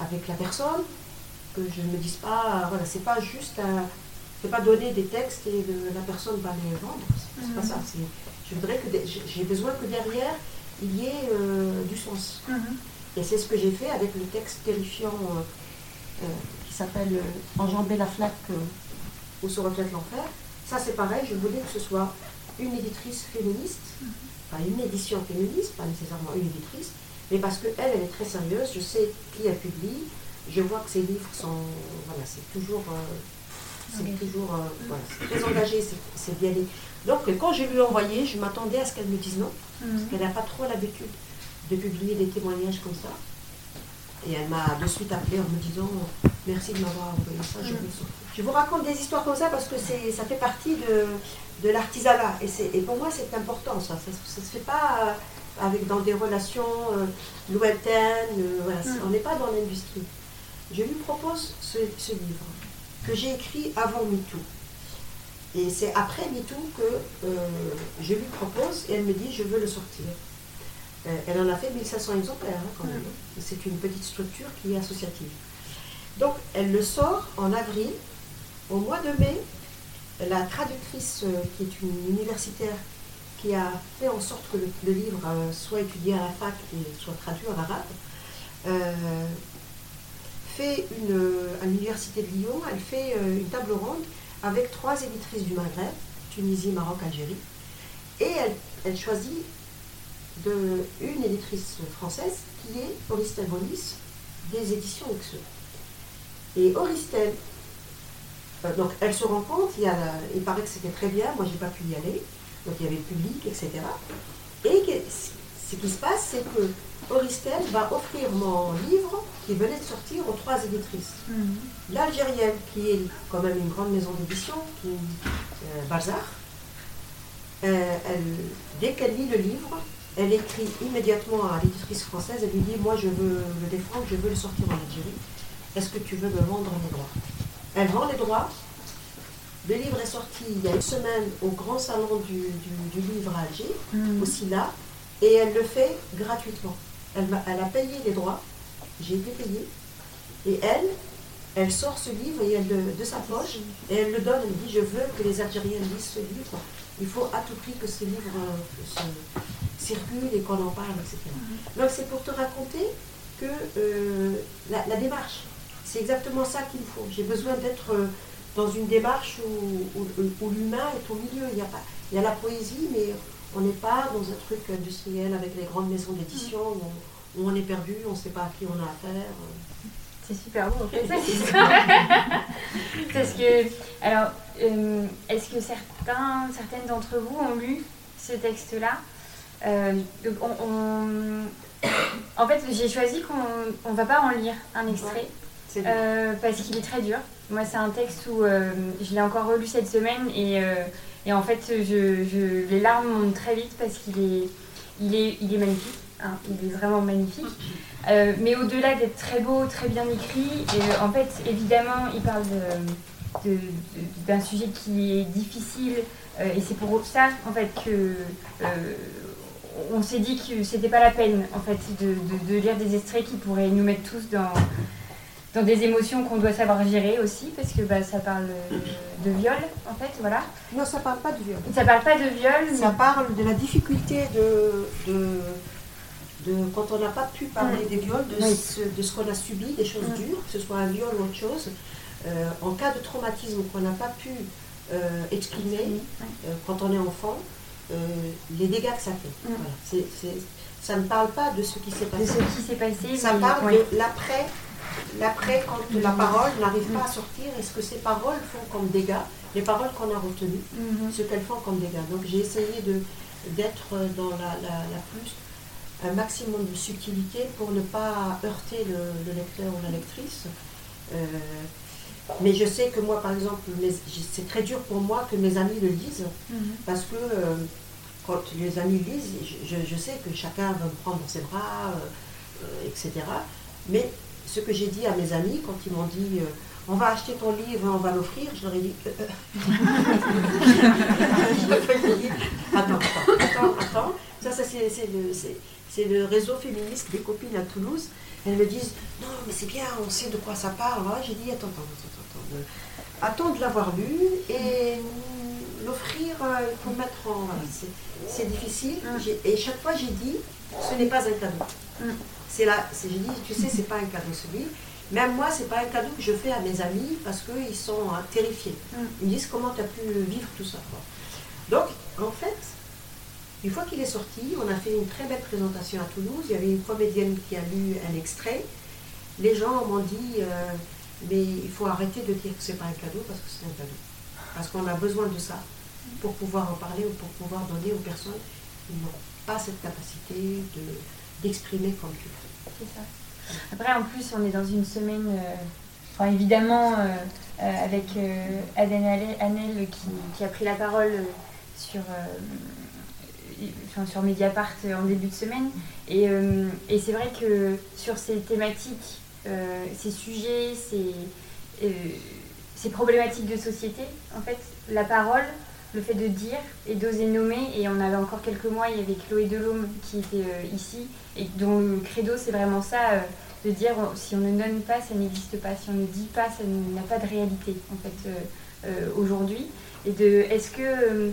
avec la personne, que je ne me dise pas, voilà, c'est pas juste un, c'est pas donner des textes et la personne va les vendre. C'est pas mhm. ça. Je voudrais que j'ai besoin que derrière il y ait euh, du sens. Mhm. Et c'est ce que j'ai fait avec le texte terrifiant euh, qui s'appelle Enjamber la flaque où se reflète l'enfer. Ça c'est pareil, je voulais que ce soit une éditrice féministe, pas une édition féministe, pas nécessairement une éditrice, mais parce qu'elle, elle est très sérieuse, je sais qui elle publie, je vois que ses livres sont, voilà, c'est toujours, euh, c'est toujours, euh, très engagé, c'est bien. Donc quand je lui ai envoyé, je m'attendais à ce qu'elle me dise non, parce mhm. qu'elle n'a pas trop l'habitude de publier des témoignages comme ça. Et elle m'a de suite appelé en me disant merci de m'avoir envoyé ça, je, mhm. je vous raconte des histoires comme ça parce que ça fait partie de, de l'artisanat. Et, et, pour moi, c'est important, ça. Ça ne se fait pas euh, avec, dans des relations euh, lointaines. Euh, voilà. Mm. On n'est pas dans l'industrie. Je lui propose ce, livre que j'ai écrit avant MeToo. Et c'est après MeToo que je lui propose et elle me dit je veux le sortir. elle en a fait 1500 exemplaires hein, quand même. C'est une petite structure qui est associative. Donc elle le sort en avril. Au mois de mai, la traductrice, euh, qui est une universitaire, qui a fait en sorte que le, livre euh, soit étudié à la fac et soit traduit en arabe, euh, fait une, à l'université de Lyon, elle fait une table ronde avec trois éditrices du Maghreb, Tunisie, Maroc, Algérie, et elle, choisit une éditrice française qui est Auristel Bonis des éditions XE. Et Auristel euh, donc elle se y a, il paraît que c'était très bien, moi j'ai pas pu y aller, donc il y avait le public, etc. Et ce qui se passe, c'est que Auristel va offrir mon livre qui venait de sortir aux trois éditrices. Mhm. L'Algérienne, qui est quand même une grande maison d'édition, qui est euh, Bazar, euh, dès qu'elle lit le livre, elle écrit immédiatement à l'éditrice française, elle lui dit, moi je veux le défendre, je veux le sortir en Algérie, est-ce que tu veux me vendre mes droits? Elle vend les droits. Le livre est sorti il y a une semaine au grand salon du, livre à Alger, mm. aussi là, et elle le fait gratuitement. Elle, a payé les droits, j'ai été payée, et elle, elle sort ce livre et elle de sa poche et elle le donne. Elle dit Je veux que les Algériens lisent ce livre. Il faut à tout prix que ce livre euh, circule et qu'on en parle, etc. Donc c'est pour te raconter que euh, la, démarche, c'est exactement ça qu'il faut. J'ai besoin d'être euh, dans une démarche où, l'humain est au milieu. Il y, a pas, il y a la poésie, mais on n'est pas dans un truc industriel avec les grandes maisons d'édition où, on est perdu, on ne sait pas à qui on a affaire. C'est super beau en fait. Parce que, alors, euh, est-ce que certains, certaines d'entre vous ont lu ce texte-là euh, En fait, j'ai choisi qu'on ne va pas en lire un extrait. Euh, parce qu'il est très dur. Moi, c'est un texte où je l'ai encore relu cette semaine et, et en fait, je, les larmes montent très vite parce qu'il est, il est, il est magnifique. Hein. il est vraiment magnifique. mais au-delà d'être très beau, très bien écrit, et, en fait, évidemment, il parle d'un sujet qui est difficile et c'est pour ça, en fait, que on s'est dit que c'était pas la peine en fait de, lire des extraits qui pourraient nous mettre tous dans, dans des émotions qu'on doit savoir gérer aussi, parce que bah, ça parle de viol, en fait, voilà. Non, ça parle pas de viol. Ça parle pas de viol. Ça parle de la difficulté de, de, quand on n'a pas pu parler des viols, de, ce, qu'on a subi, des choses dures, que ce soit un viol ou autre chose. Euh, en cas de traumatisme qu'on n'a pas pu euh, exprimer euh, quand on est enfant, les dégâts que ça fait. ça ne parle pas de ce qui s'est passé. De ce qui s'est passé. Ça parle de l'après L'après, quand la parole n'arrive pas à sortir, est-ce que ces paroles font comme dégâts Les paroles qu'on a retenues, mhm. ce qu'elles font comme dégâts? Donc j'ai essayé d'être dans la, plus, un maximum de subtilité pour ne pas heurter le, lecteur ou la lectrice. Euh, mais je sais que moi, par exemple, c'est très dur pour moi que mes amis le lisent, mhm. parce que euh, quand les amis lisent, je, sais que chacun va me prendre dans ses bras, euh, etc. Mais ce que j'ai dit à mes amis quand ils m'ont dit euh, on va acheter ton livre, on va l'offrir, je leur ai dit euh, euh. attends, attends, attends, Ça, c'est le, le, réseau féministe des copines à Toulouse. Elles me disent non, mais c'est bien, on sait de quoi ça parle. J'ai dit attends, attends, attends, attends. attend de l'avoir lu et l'offrir, euh, il faut mettre en. C'est difficile. Mm. Et chaque fois, j'ai dit ce n'est pas un cadeau. C'est là, j'ai dit, tu sais, c'est pas un cadeau celui. Même moi, c'est pas un cadeau que je fais à mes amis parce qu'ils sont euh, terrifiés. Mm. Ils me disent comment tu as pu vivre tout ça. Donc, en fait, une fois qu'il est sorti, on a fait une très belle présentation à Toulouse. Il y avait une comédienne qui a lu un extrait. Les gens m'ont dit, euh, mais il faut arrêter de dire que c'est pas un cadeau parce que c'est un cadeau. Parce qu'on a besoin de ça pour pouvoir en parler ou pour pouvoir donner aux personnes qui n'ont pas cette capacité d'exprimer comme tu veux. C'est ça. Après, en plus, on est dans une semaine, euh, évidemment, euh, euh, avec Aden Anel qui, a pris la parole sur, sur Mediapart en début de semaine. Et, c'est vrai que sur ces thématiques, ces sujets, ces problématiques de société, en fait, la parole, le fait de dire et d'oser nommer. Et on avait encore quelques mois, il y avait Chloé Delhomme qui était euh, ici et dont le credo c'est vraiment ça, euh, de dire si on ne donne pas, ça n'existe pas. Si on ne dit pas, ça n'a pas de réalité en fait euh, aujourd'hui. Et de est-ce que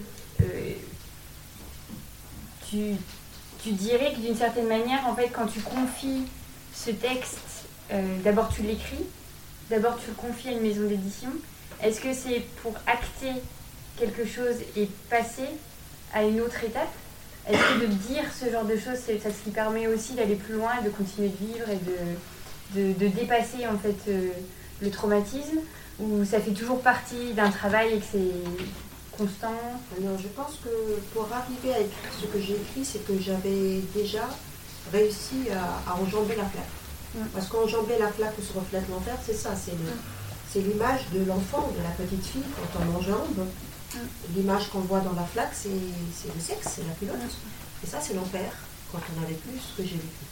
tu, tu dirais que d'une certaine manière, en fait, quand tu confies ce texte, d'abord tu l'écris, d'abord tu le confies à une maison d'édition. Est-ce que c'est pour acter quelque chose et passer à une autre étape Est-ce que de dire ce genre de choses, c'est ça ce qui permet aussi d'aller plus loin et de continuer de vivre et de, de, dépasser en fait euh, le traumatisme Ou ça fait toujours partie d'un travail et que c'est constant? Non, je pense que pour arriver à écrire ce que j'ai écrit, c'est que j'avais déjà réussi à, enjamber la flaque. Mm. Parce qu'enjamber la flaque où se reflète l'enfer, c'est ça, c'est c'est l'image de l'enfant, de la petite fille quand on enjambe. L'image qu'on voit dans la flaque, c'est le sexe, c'est la pilote. Et ça, c'est l'enfer, quand on a vécu ce que j'ai vécu.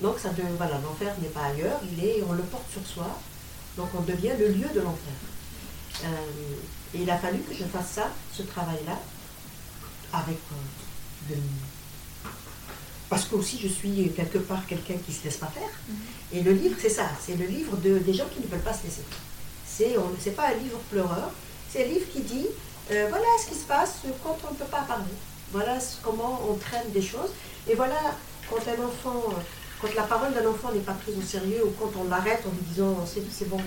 Donc, ça voilà, l'enfer n'est pas ailleurs, il est, on le porte sur soi, donc on devient le lieu de l'enfer. Euh, et il a fallu que je fasse ça, ce travail-là, avec euh, parce que aussi je suis quelque part quelqu'un qui ne se laisse pas faire. Mm-hmm. Et le livre, c'est ça, c'est le livre de, des gens qui ne veulent pas se laisser. C'est pas un livre pleureur, c'est un livre qui dit euh, voilà ce qui se passe quand on ne peut pas parler. Voilà comment on traîne des choses. Et voilà quand un enfant, euh, quand la parole d'un enfant n'est pas prise au sérieux ou quand on l'arrête en lui disant c'est bon.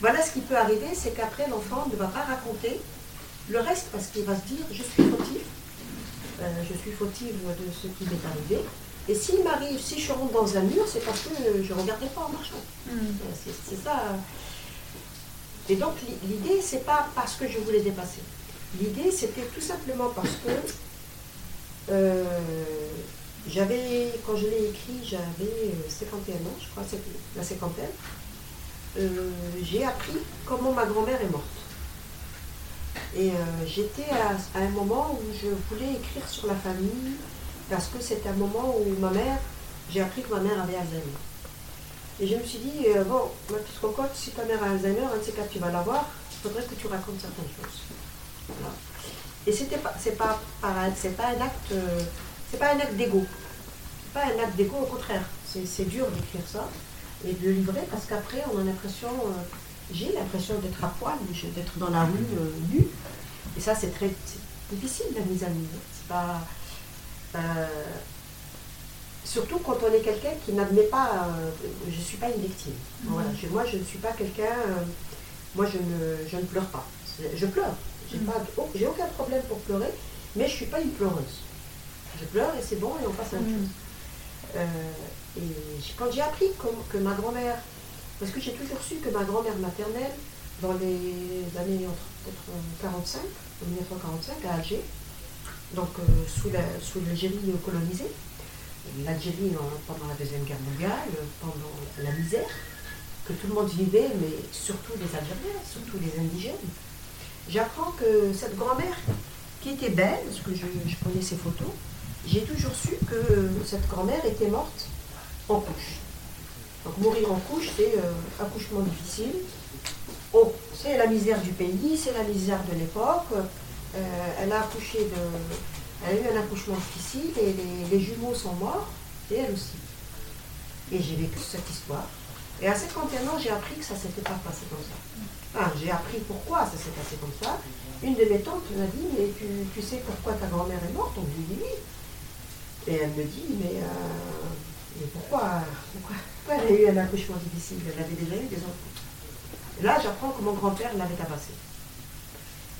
Voilà ce qui peut arriver, c'est qu'après l'enfant ne va pas raconter le reste parce qu'il va se dire je suis fautif, euh, je suis fautive de ce qui m'est arrivé. Et s'il m'arrive, si je rentre dans un mur, c'est parce que je ne regardais pas en marchant. Mm. C'est ça. Et donc l'idée, c'est pas parce que je voulais dépasser. L'idée, c'était tout simplement parce que euh, j'avais, quand je l'ai écrit, j'avais 51 euh, ans, je crois, c'est la cinquantaine. Euh, j'ai appris comment ma grand-mère est morte. Et j'étais à, un moment où je voulais écrire sur la famille, parce que c'était un moment où ma mère, j'ai appris que ma mère avait Alzheimer. Et je me suis dit, euh, bon, ma petite cocotte, si ta mère a Alzheimer, un de ces quatre, tu vas l'avoir, il faudrait que tu racontes certaines choses. Et c'était pas, pas, pas un acte, euh, c'est pas un acte. C'est pas un acte d'ego, au contraire. C'est, dur d'écrire ça et de livrer parce qu'après, on a l'impression, euh, j'ai l'impression d'être à poil, d'être dans la rue nue. Et ça, c'est très difficile la mise à nu. C'est pas. Surtout quand on est quelqu'un qui n'admet pas, euh, je ne suis pas une victime. Mhm. moi, je ne suis pas quelqu'un, euh, moi, je ne, ne, pleure pas. Je pleure. J'ai mhm. n'ai aucun problème pour pleurer, mais je ne suis pas une pleureuse. Je pleure et c'est bon et on passe à autre mhm. chose. Euh, et quand j'ai appris que, ma grand-mère, parce que j'ai toujours su que ma grand-mère maternelle, dans les années entre 45, 1945 à Alger, donc sous l'Algérie colonisée, l'Algérie pendant la Deuxième Guerre mondiale, pendant la misère que tout le monde vivait, mais surtout les Algériens, surtout les indigènes. J'apprends que cette grand-mère, qui était belle, parce que je, connais ses photos, j'ai toujours su que cette grand-mère était morte en couche. Donc mourir en couche, c'est euh, accouchement difficile. Oh, c'est la misère du pays, c'est la misère de l'époque. Euh, elle a accouché de, elle a eu un accouchement difficile et les, jumeaux sont morts, et elle aussi. Et j'ai vécu cette histoire. Et à 51 ans, j'ai appris que ça ne s'était pas passé comme ça. Enfin, j'ai appris pourquoi ça s'est passé comme ça. Une de mes tantes m'a dit, mais tu, sais pourquoi ta grand-mère est morte? On lui dit oui. Et elle me dit, mais, euh, pourquoi, pourquoi, elle a eu un accouchement difficile? Elle avait déjà eu des enfants. Là, j'apprends que mon grand-père l'avait tabassé.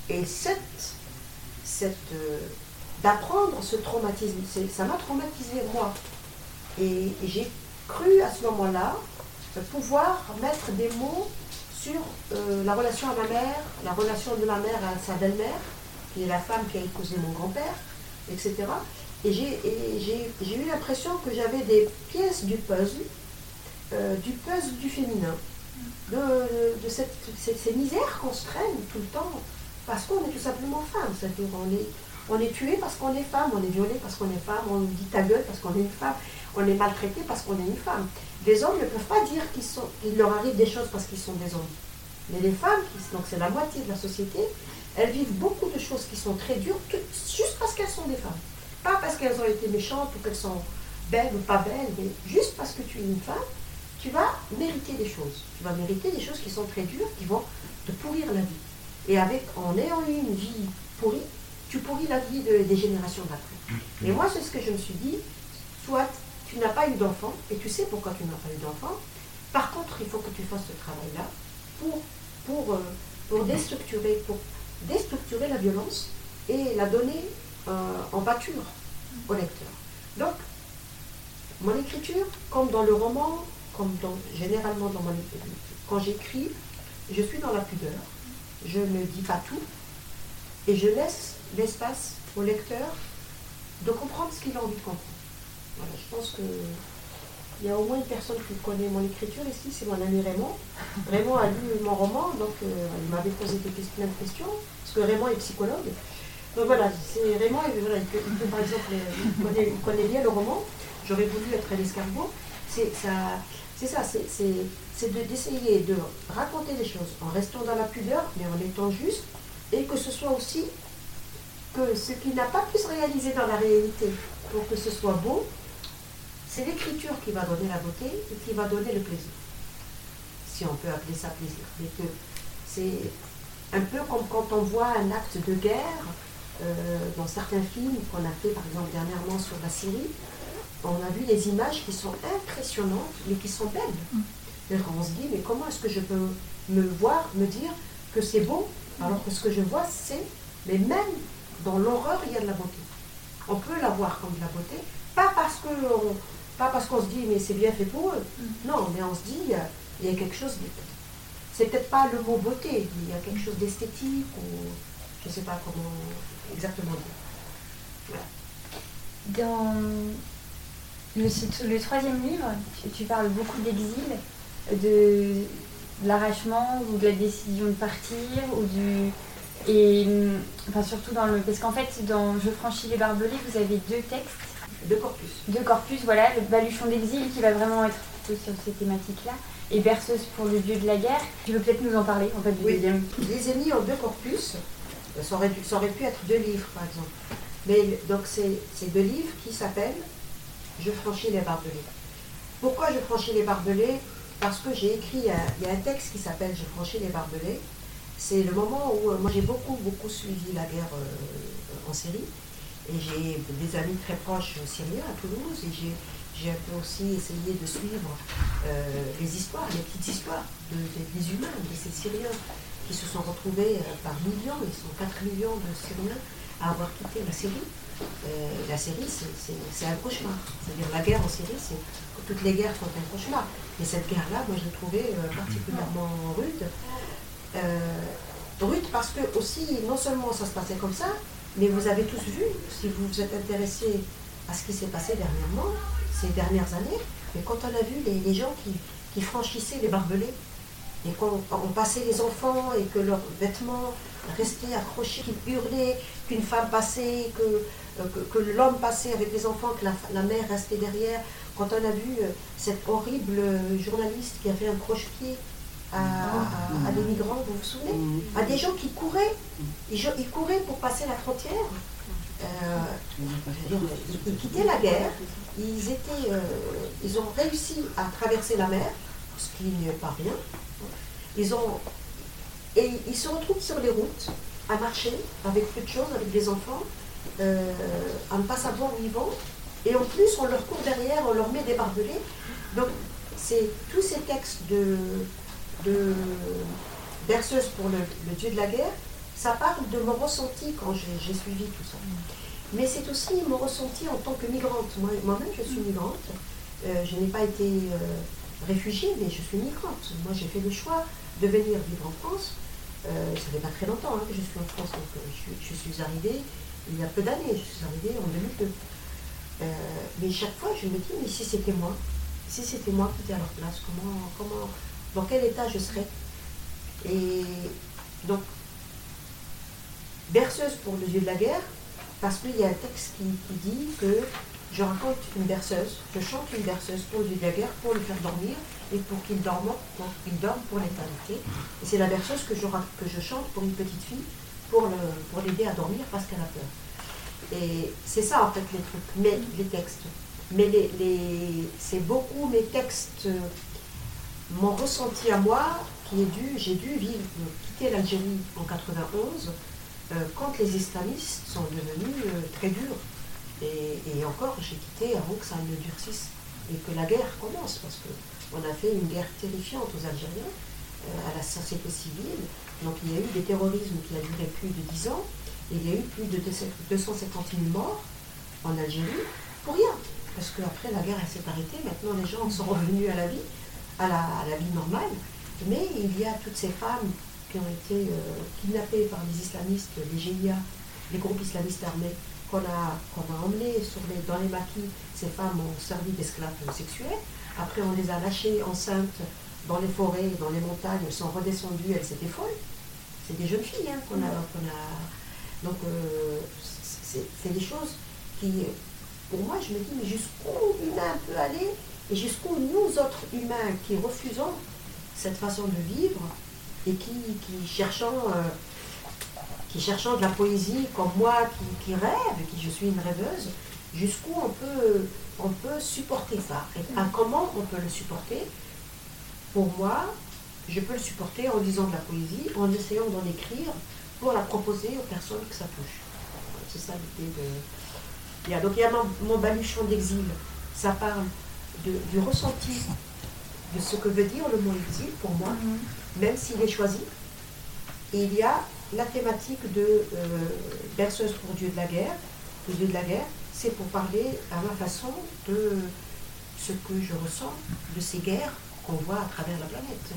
Et cette, cette, euh, d'apprendre ce traumatisme, ça m'a traumatisé moi. Et, j'ai cru à ce moment-là pouvoir mettre des mots sur euh, la relation à ma mère, la relation de ma mère à sa belle-mère, qui est la femme qui a épousé mon grand-père, etc. Et j'ai eu l'impression que j'avais des pièces du puzzle, euh, du puzzle du féminin, de, ces misères qu'on se traîne tout le temps, parce qu'on est tout simplement femme. C'est-à-dire on est, on est tué parce qu'on est femme, on est violé parce qu'on est femme, on dit ta gueule parce qu'on est une femme, on est maltraité parce qu'on est une femme. Les hommes ne peuvent pas dire qu'il leur arrive des choses parce qu'ils sont des hommes. Mais les femmes, donc c'est la moitié de la société, elles vivent beaucoup de choses qui sont très dures, juste parce qu'elles sont des femmes. Pas parce qu'elles ont été méchantes ou qu'elles sont belles ou pas belles, mais juste parce que tu es une femme, tu vas mériter des choses. Tu vas mériter des choses qui sont très dures, qui vont te pourrir la vie. Et avec, en ayant eu une vie pourrie, tu pourris la vie des générations d'après. Et moi, c'est ce que je me suis dit, soit tu n'as pas eu d'enfant, et tu sais pourquoi tu n'as pas eu d'enfant. Par contre, il faut que tu fasses ce travail-là pour, pour, euh, pour, déstructurer, pour déstructurer la violence et la donner euh, en pâture au lecteur. Donc, mon écriture, comme dans le roman, comme dans, généralement dans mon, quand j'écris, je suis dans la pudeur. Je ne dis pas tout et je laisse l'espace au lecteur de comprendre ce qu'il a envie de comprendre je pense que il y a au moins une personne qui connaît mon écriture ici, c'est mon ami Raymond. Raymond a lu mon roman, donc euh, il m'avait posé des questions, plein de questions, parce que Raymond est psychologue. Donc voilà, c'est Raymond, il, par exemple, il connaît, bien le roman. J'aurais voulu être un escargot. C'est ça, c'est ça, c'est d'essayer de, raconter des choses en restant dans la pudeur, mais en étant juste, et que ce soit aussi que ce qui n'a pas pu se réaliser dans la réalité, pour que ce soit beau, c'est l'écriture qui va donner la beauté et qui va donner le plaisir. Si on peut appeler ça plaisir. Mais que c'est un peu comme quand on voit un acte de guerre euh, dans certains films qu'on a fait par exemple dernièrement sur la Syrie. On a vu des images qui sont impressionnantes mais qui sont belles. Mm. Et on se dit mais comment est-ce que je peux me voir, me dire que c'est beau alors que ce que je vois c'est, mais même dans l'horreur il y a de la beauté. On peut la voir comme de la beauté, pas parce que pas parce qu'on se dit, mais c'est bien fait pour eux. Mm. Non, mais on se dit, il y a quelque chose. De... C'est peut-être pas le mot beauté, mais il y a quelque chose d'esthétique, ou je ne sais pas comment exactement dire. Dans le, troisième livre, tu, parles beaucoup d'exil, de, l'arrachement ou de la décision de partir, ou du. Et enfin, surtout dans le. Parce qu'en fait, dans Je franchis les barbelés, vous avez deux textes de corpus. De corpus, voilà, le baluchon d'exil qui va vraiment être plutôt sur ces thématiques-là. Et berceuse pour le dieu de la guerre. Tu veux peut-être nous en parler, en fait, du oui. deuxième Je les ai mis en deux corpus. Ça aurait, ça aurait pu être deux livres, par exemple. Mais donc, c'est deux livres qui s'appellent Je franchis les barbelés. Pourquoi je franchis les barbelés? Parce que j'ai écrit, il y a un texte qui s'appelle Je franchis les barbelés. C'est le moment où euh, moi j'ai beaucoup, beaucoup suivi la guerre euh, en Syrie. Et j'ai des amis très proches syriens à Toulouse et j'ai un peu aussi essayé de suivre euh, les histoires, les petites histoires des humains, de ces Syriens qui se sont retrouvés par millions, ils sont 4 millions de Syriens à avoir quitté la Syrie. La Syrie, c'est un cauchemar. C'est-à-dire la guerre en Syrie, toutes les guerres sont un cauchemar. Mais cette guerre-là, moi, je l'ai trouvée particulièrement rude. Rude parce que aussi, non seulement ça se passait comme ça, mais vous avez tous vu, si vous vous êtes intéressés à ce qui s'est passé dernièrement, ces dernières années, mais quand on a vu les, gens qui, franchissaient les barbelés, et qu'on passait les enfants et que leurs vêtements restaient accrochés, qu'ils hurlaient, qu'une femme passait, que, euh, que, l'homme passait avec les enfants, que la, mère restait derrière, quand on a vu euh, cette horrible journaliste qui avait un croche-pied à, des migrants, vous vous souvenez À des gens qui couraient, ils, couraient pour passer la frontière. Euh, ils, quittaient la guerre, ils, étaient, euh, ils ont réussi à traverser la mer ce qui n'est pas rien. Ils ont, et ils se retrouvent sur les routes, à marcher, avec peu de choses, avec des enfants, euh, à ne pas savoir où ils vont. Et en plus, on leur court derrière, on leur met des barbelés. Donc, c'est tous ces textes de, de berceuse pour le, dieu de la guerre, ça parle de mon ressenti quand j'ai suivi tout ça. Mais c'est aussi mon ressenti en tant que migrante. Moi-même, je suis migrante. Euh, je n'ai pas été euh, réfugiée, mais je suis migrante. Moi, j'ai fait le choix de venir vivre en France. Euh, ça fait pas très longtemps hein, que je suis en France, donc je, suis arrivée il y a peu d'années. Je suis arrivée en 2002. mais chaque fois, je me dis, mais si c'était moi, si c'était moi qui étais à leur place, comment, comment, dans quel état je serais Et donc, berceuse pour le dieu de la guerre, parce qu'il y a un texte qui, dit que je raconte une berceuse, je chante une berceuse pour le dieu de la guerre, pour le faire dormir et pour qu'il dorme, pour pour l'éternité. Et c'est la berceuse que je, chante pour une petite fille, pour, l'aider à dormir parce qu'elle a peur. Et c'est ça en fait les trucs, mais les textes. Mais c'est beaucoup mes textes, mon ressenti à moi, qui est dû, j'ai dû vivre, quitter l'Algérie en 91 euh, quand les islamistes sont devenus euh, très durs. Et, encore, j'ai quitté avant que ça ne durcisse et que la guerre commence, parce qu'on a fait une guerre terrifiante aux Algériens, euh, à la société civile. Donc il y a eu des terrorismes qui a duré plus de 10 ans, et il y a eu plus de 250 000 morts en Algérie, pour rien. Parce qu'après la guerre s'est arrêtée, maintenant les gens sont revenus à la vie, à la, à la vie normale. Mais il y a toutes ces femmes qui ont été euh, kidnappés par les islamistes, les GIA, les groupes islamistes armés, qu'on a, qu'on a emmenés sur les, dans les maquis. Ces femmes ont servi d'esclaves sexuels. Après, on les a lâchées enceintes dans les forêts, dans les montagnes. Elles sont redescendues, elles étaient folles. C'est des jeunes filles hein, qu'on a, a, Donc, euh, c'est des choses qui, pour moi, je me dis, mais jusqu'où l'humain peut aller et jusqu'où nous autres humains qui refusons cette façon de vivre, et qui, qui cherchant, euh, qui cherchant de la poésie comme moi qui, rêve, qui je suis une rêveuse, jusqu'où on peut, on peut supporter ça? Et comment on peut le supporter? Pour moi, je peux le supporter en lisant de la poésie, en essayant d'en écrire pour la proposer aux personnes que ça touche. C'est ça l'idée de. donc il y a mon, baluchon d'exil, ça parle du ressenti de ce que veut dire le mot exil pour moi. Mhm même s'il est choisi. Et il y a la thématique de euh, berceuse pour Dieu de la guerre. Le Dieu de la guerre, c'est pour parler à ma façon de ce que je ressens de ces guerres qu'on voit à travers la planète.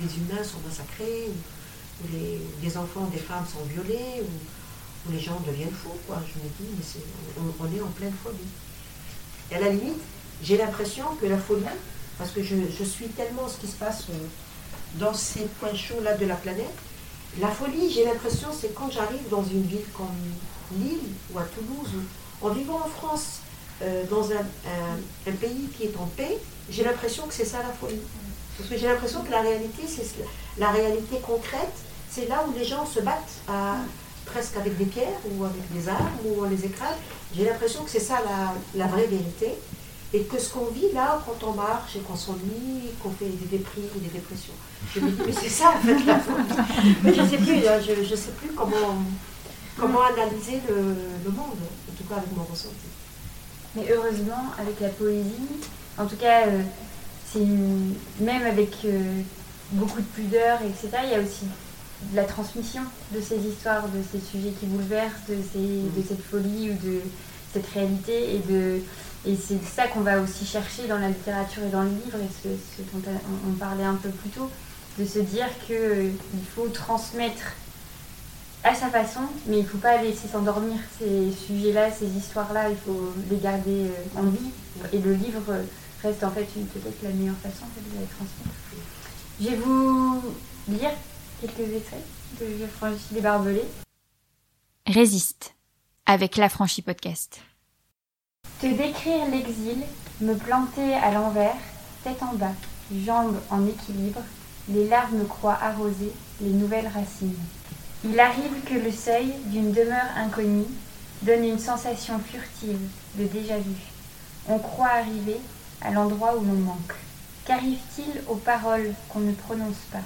Des humains sont massacrés, ou, les, des enfants, des femmes sont violés, ou, les gens deviennent fous. Quoi. Je me dis, mais on, est en pleine folie. Et à la limite, j'ai l'impression que la folie, parce que je, suis tellement ce qui se passe euh, dans ces points chauds-là de la planète. La folie, j'ai l'impression, c'est quand j'arrive dans une ville comme Lille ou à Toulouse, en vivant en France, euh, dans un, pays qui est en paix, j'ai l'impression que c'est ça la folie. Parce que j'ai l'impression que la réalité, c'est la réalité concrète, c'est là où les gens se battent presque avec des pierres ou avec des armes ou on les écrase. J'ai l'impression que c'est ça la vraie vérité et que ce qu'on vit là, quand on marche et qu'on s'ennuie, qu'on fait des déprimes, des dépressions. Je me dis, mais c'est ça en fait la Mais je ne sais plus, hein, je, sais plus comment, comment analyser le, monde, en tout cas avec mon ressenti. Mais heureusement, avec la poésie, en tout cas, euh, c'est même avec euh, beaucoup de pudeur, etc., il y a aussi de la transmission de ces histoires, de ces sujets qui bouleversent, de, ces, de mm. cette folie ou de cette réalité et de et c'est ça qu'on va aussi chercher dans la littérature et dans le livre, et ce, dont on, parlait un peu plus tôt, de se dire qu'il euh, faut transmettre à sa façon, mais il ne faut pas laisser s'endormir ces sujets-là, ces histoires-là, il faut les garder euh, en vie. Et le livre reste en fait peut-être la meilleure façon de les transmettre. Je vais vous lire quelques extraits de Je franchis les barbelés. Résiste avec l'affranchi podcast. Te décrire l'exil, me planter à l'envers, tête en bas, jambes en équilibre, les larmes croient arroser les nouvelles racines. Il arrive que le seuil d'une demeure inconnue donne une sensation furtive de déjà-vu. On croit arriver à l'endroit où l'on manque. Qu'arrive-t-il aux paroles qu'on ne prononce pas?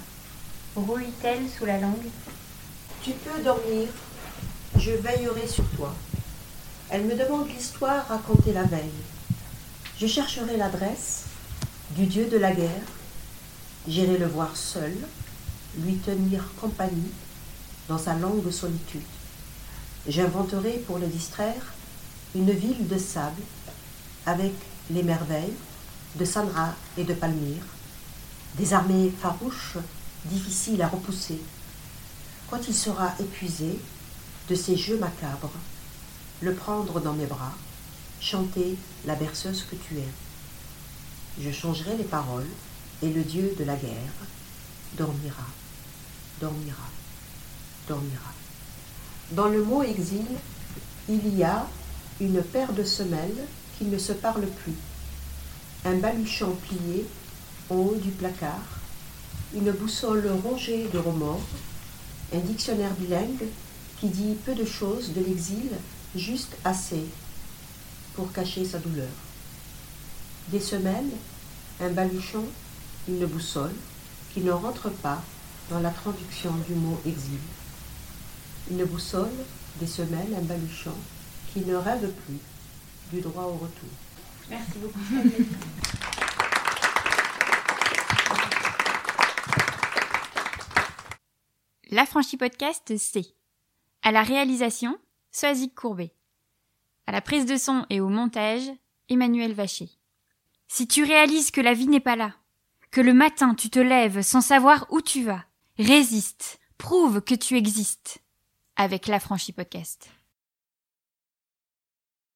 Rouillent-elles sous la langue? Tu peux dormir, je veillerai sur toi. Elle me demande l'histoire racontée la veille. Je chercherai l'adresse du dieu de la guerre. J'irai le voir seul, lui tenir compagnie dans sa longue solitude. J'inventerai pour le distraire une ville de sable avec les merveilles de Sanra et de Palmyre, des armées farouches difficiles à repousser. Quand il sera épuisé de ces jeux macabres, le prendre dans mes bras, chanter la berceuse que tu es. Je changerai les paroles et le dieu de la guerre dormira, dormira, dormira. Dans le mot exil, il y a une paire de semelles qui ne se parlent plus, un baluchon plié au haut du placard, une boussole rongée de remords, un dictionnaire bilingue qui dit peu de choses de l'exil, juste assez pour cacher sa douleur. Des semelles, un baluchon, une boussole qui ne rentre pas dans la traduction du mot exil. Une boussole, des semelles, un baluchon qui ne rêve plus du droit au retour. Merci beaucoup. L'affranchi podcast, c'est à la réalisation, Soazic Courbet. À la prise de son et au montage, Emmanuel Vacher. Si tu réalises que la vie n'est pas là, que le matin tu te lèves sans savoir où tu vas, résiste, prouve que tu existes avec l'affranchi podcast.